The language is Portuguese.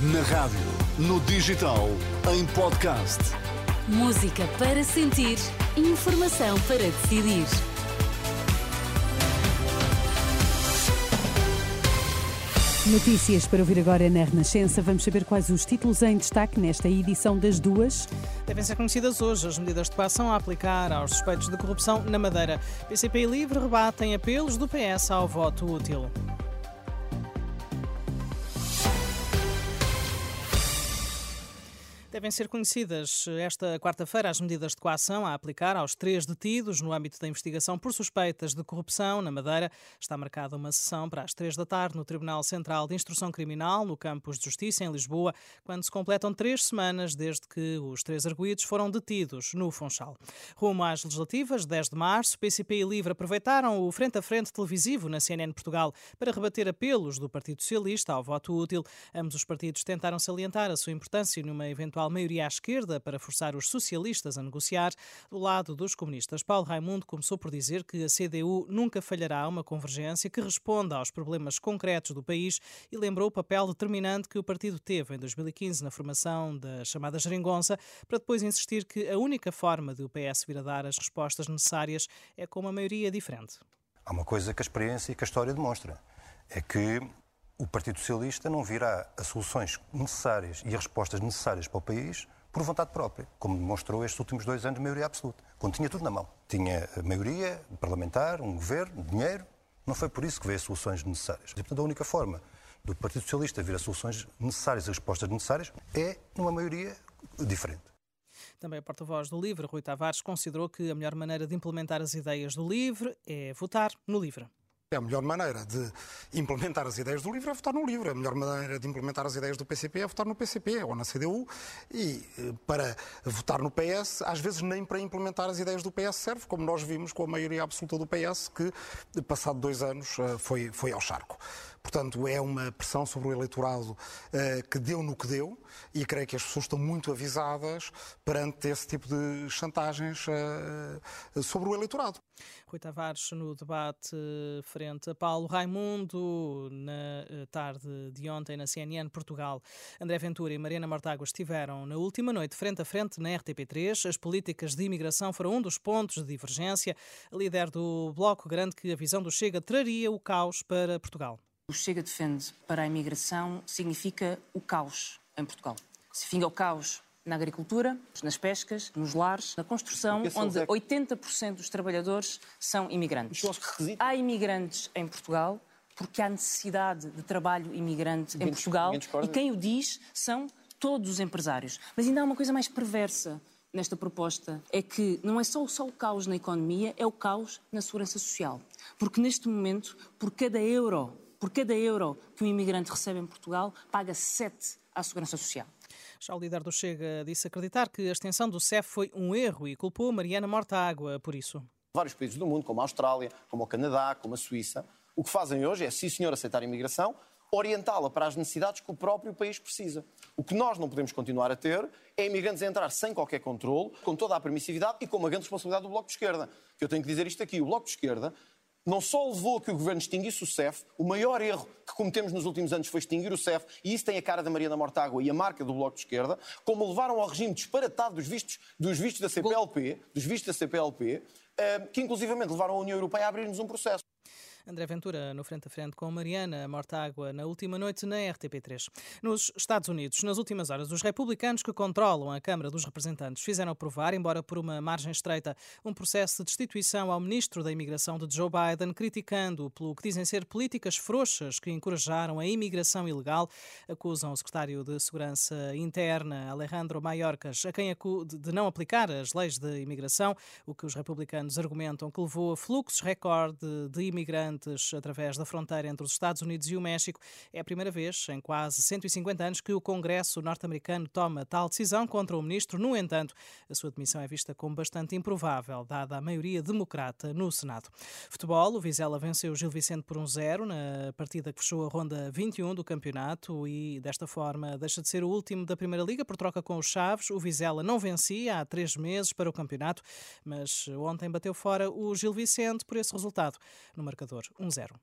Na rádio, no digital, em podcast. Música para sentir, informação para decidir. Notícias para ouvir agora na Renascença. Vamos saber quais os títulos em destaque nesta edição das duas. Devem ser conhecidas hoje as medidas de coação a aplicar aos suspeitos de corrupção na Madeira. PCP e Livre rebatem apelos do PS ao voto útil. Devem ser conhecidas esta quarta-feira as medidas de coação a aplicar aos três detidos no âmbito da investigação por suspeitas de corrupção na Madeira. Está marcada uma sessão para as três da tarde no Tribunal Central de Instrução Criminal, no Campus de Justiça, em Lisboa, quando se completam três semanas desde que os três arguídos foram detidos no Funchal. Rumo às legislativas, 10 de março, PCP e Livre aproveitaram o frente a frente televisivo na CNN Portugal para rebater apelos do Partido Socialista ao voto útil. Ambos os partidos tentaram salientar a sua importância numa eventual maioria à esquerda para forçar os socialistas a negociar. Do lado dos comunistas, Paulo Raimundo começou por dizer que a CDU nunca falhará uma convergência que responda aos problemas concretos do país e lembrou o papel determinante que o partido teve em 2015 na formação da chamada geringonça, para depois insistir que a única forma de o PS vir a dar as respostas necessárias é com uma maioria diferente. Há uma coisa que a experiência e que a história demonstra, é que o Partido Socialista não virá as soluções necessárias e as respostas necessárias para o país por vontade própria, como demonstrou estes últimos dois anos de maioria absoluta, quando tinha tudo na mão. Tinha maioria parlamentar, um governo, dinheiro. Não foi por isso que veio as soluções necessárias. E, portanto, a única forma do Partido Socialista vir as soluções necessárias e as respostas necessárias é numa maioria diferente. Também o porta-voz do LIVRE, Rui Tavares, considerou que a melhor maneira de implementar as ideias do LIVRE é votar no LIVRE. A melhor maneira de implementar as ideias do LIVRE é votar no LIVRE. A melhor maneira de implementar as ideias do PCP é votar no PCP ou na CDU. E eh, para votar no PS, às vezes nem para implementar as ideias do PS serve, como nós vimos com a maioria absoluta do PS, que, passado dois anos, eh, foi, foi ao charco. Portanto, é uma pressão sobre o eleitorado uh, que deu no que deu e creio que as pessoas estão muito avisadas perante esse tipo de chantagens uh, sobre o eleitorado. Rui Tavares no debate frente a Paulo Raimundo na eh, tarde de ontem na CNN Portugal. André Ventura e Mariana Mortágua estiveram na última noite frente a frente na RTP3. As políticas de imigração foram um dos pontos de divergência. A líder do Bloco garante que a visão do Chega traria o caos para Portugal. O Chega defende para a imigração significa o caos em Portugal. Se finga o caos na agricultura, nas pescas, nos lares, na construção, onde 80% dos trabalhadores são imigrantes. Há imigrantes em Portugal porque há necessidade de trabalho imigrante em Portugal e quem o diz são todos os empresários. Mas ainda há uma coisa mais perversa nesta proposta é que não é só, só o caos na economia, é o caos na segurança social. Porque neste momento, por cada euro por cada euro que um imigrante recebe em Portugal, paga 7 à Segurança Social. Já o líder do Chega disse acreditar que a extensão do CEF foi um erro e culpou Mariana Mortágua por isso. Vários países do mundo, como a Austrália, como o Canadá, como a Suíça, o que fazem hoje é, se o senhor aceitar a imigração, orientá-la para as necessidades que o próprio país precisa. O que nós não podemos continuar a ter é imigrantes a entrar sem qualquer controle, com toda a permissividade e com uma grande responsabilidade do Bloco de Esquerda. Eu tenho que dizer isto aqui: o Bloco de Esquerda não só levou a que o governo extinguisse o CEF, o maior erro que cometemos nos últimos anos foi extinguir o CEF, e isso tem a cara da Mariana Mortágua e a marca do Bloco de Esquerda, como levaram ao regime disparatado dos vistos, dos vistos da CPLP, dos vistos da CPLP, eh, que inclusivamente levaram a União Europeia a abrir-nos um processo. André Ventura no frente a frente com Mariana Mortágua na última noite na RTP3. Nos Estados Unidos, nas últimas horas, os republicanos que controlam a Câmara dos Representantes fizeram aprovar, embora por uma margem estreita, um processo de destituição ao ministro da Imigração de Joe Biden, criticando pelo que dizem ser políticas frouxas que encorajaram a imigração ilegal. Acusam o secretário de Segurança Interna, Alejandro Mayorkas, a quem de não aplicar as leis de imigração, o que os republicanos argumentam que levou a fluxos recorde de imigrantes através da fronteira entre os Estados Unidos e o México. É a primeira vez em quase 150 anos que o Congresso norte-americano toma tal decisão contra o ministro. No entanto, a sua demissão é vista como bastante improvável, dada a maioria democrata no Senado. Futebol, o Vizela venceu o Gil Vicente por um zero na partida que fechou a ronda 21 do campeonato e, desta forma, deixa de ser o último da Primeira Liga por troca com os Chaves. O Vizela não vencia há três meses para o campeonato, mas ontem bateu fora o Gil Vicente por esse resultado no marcador Setor zero.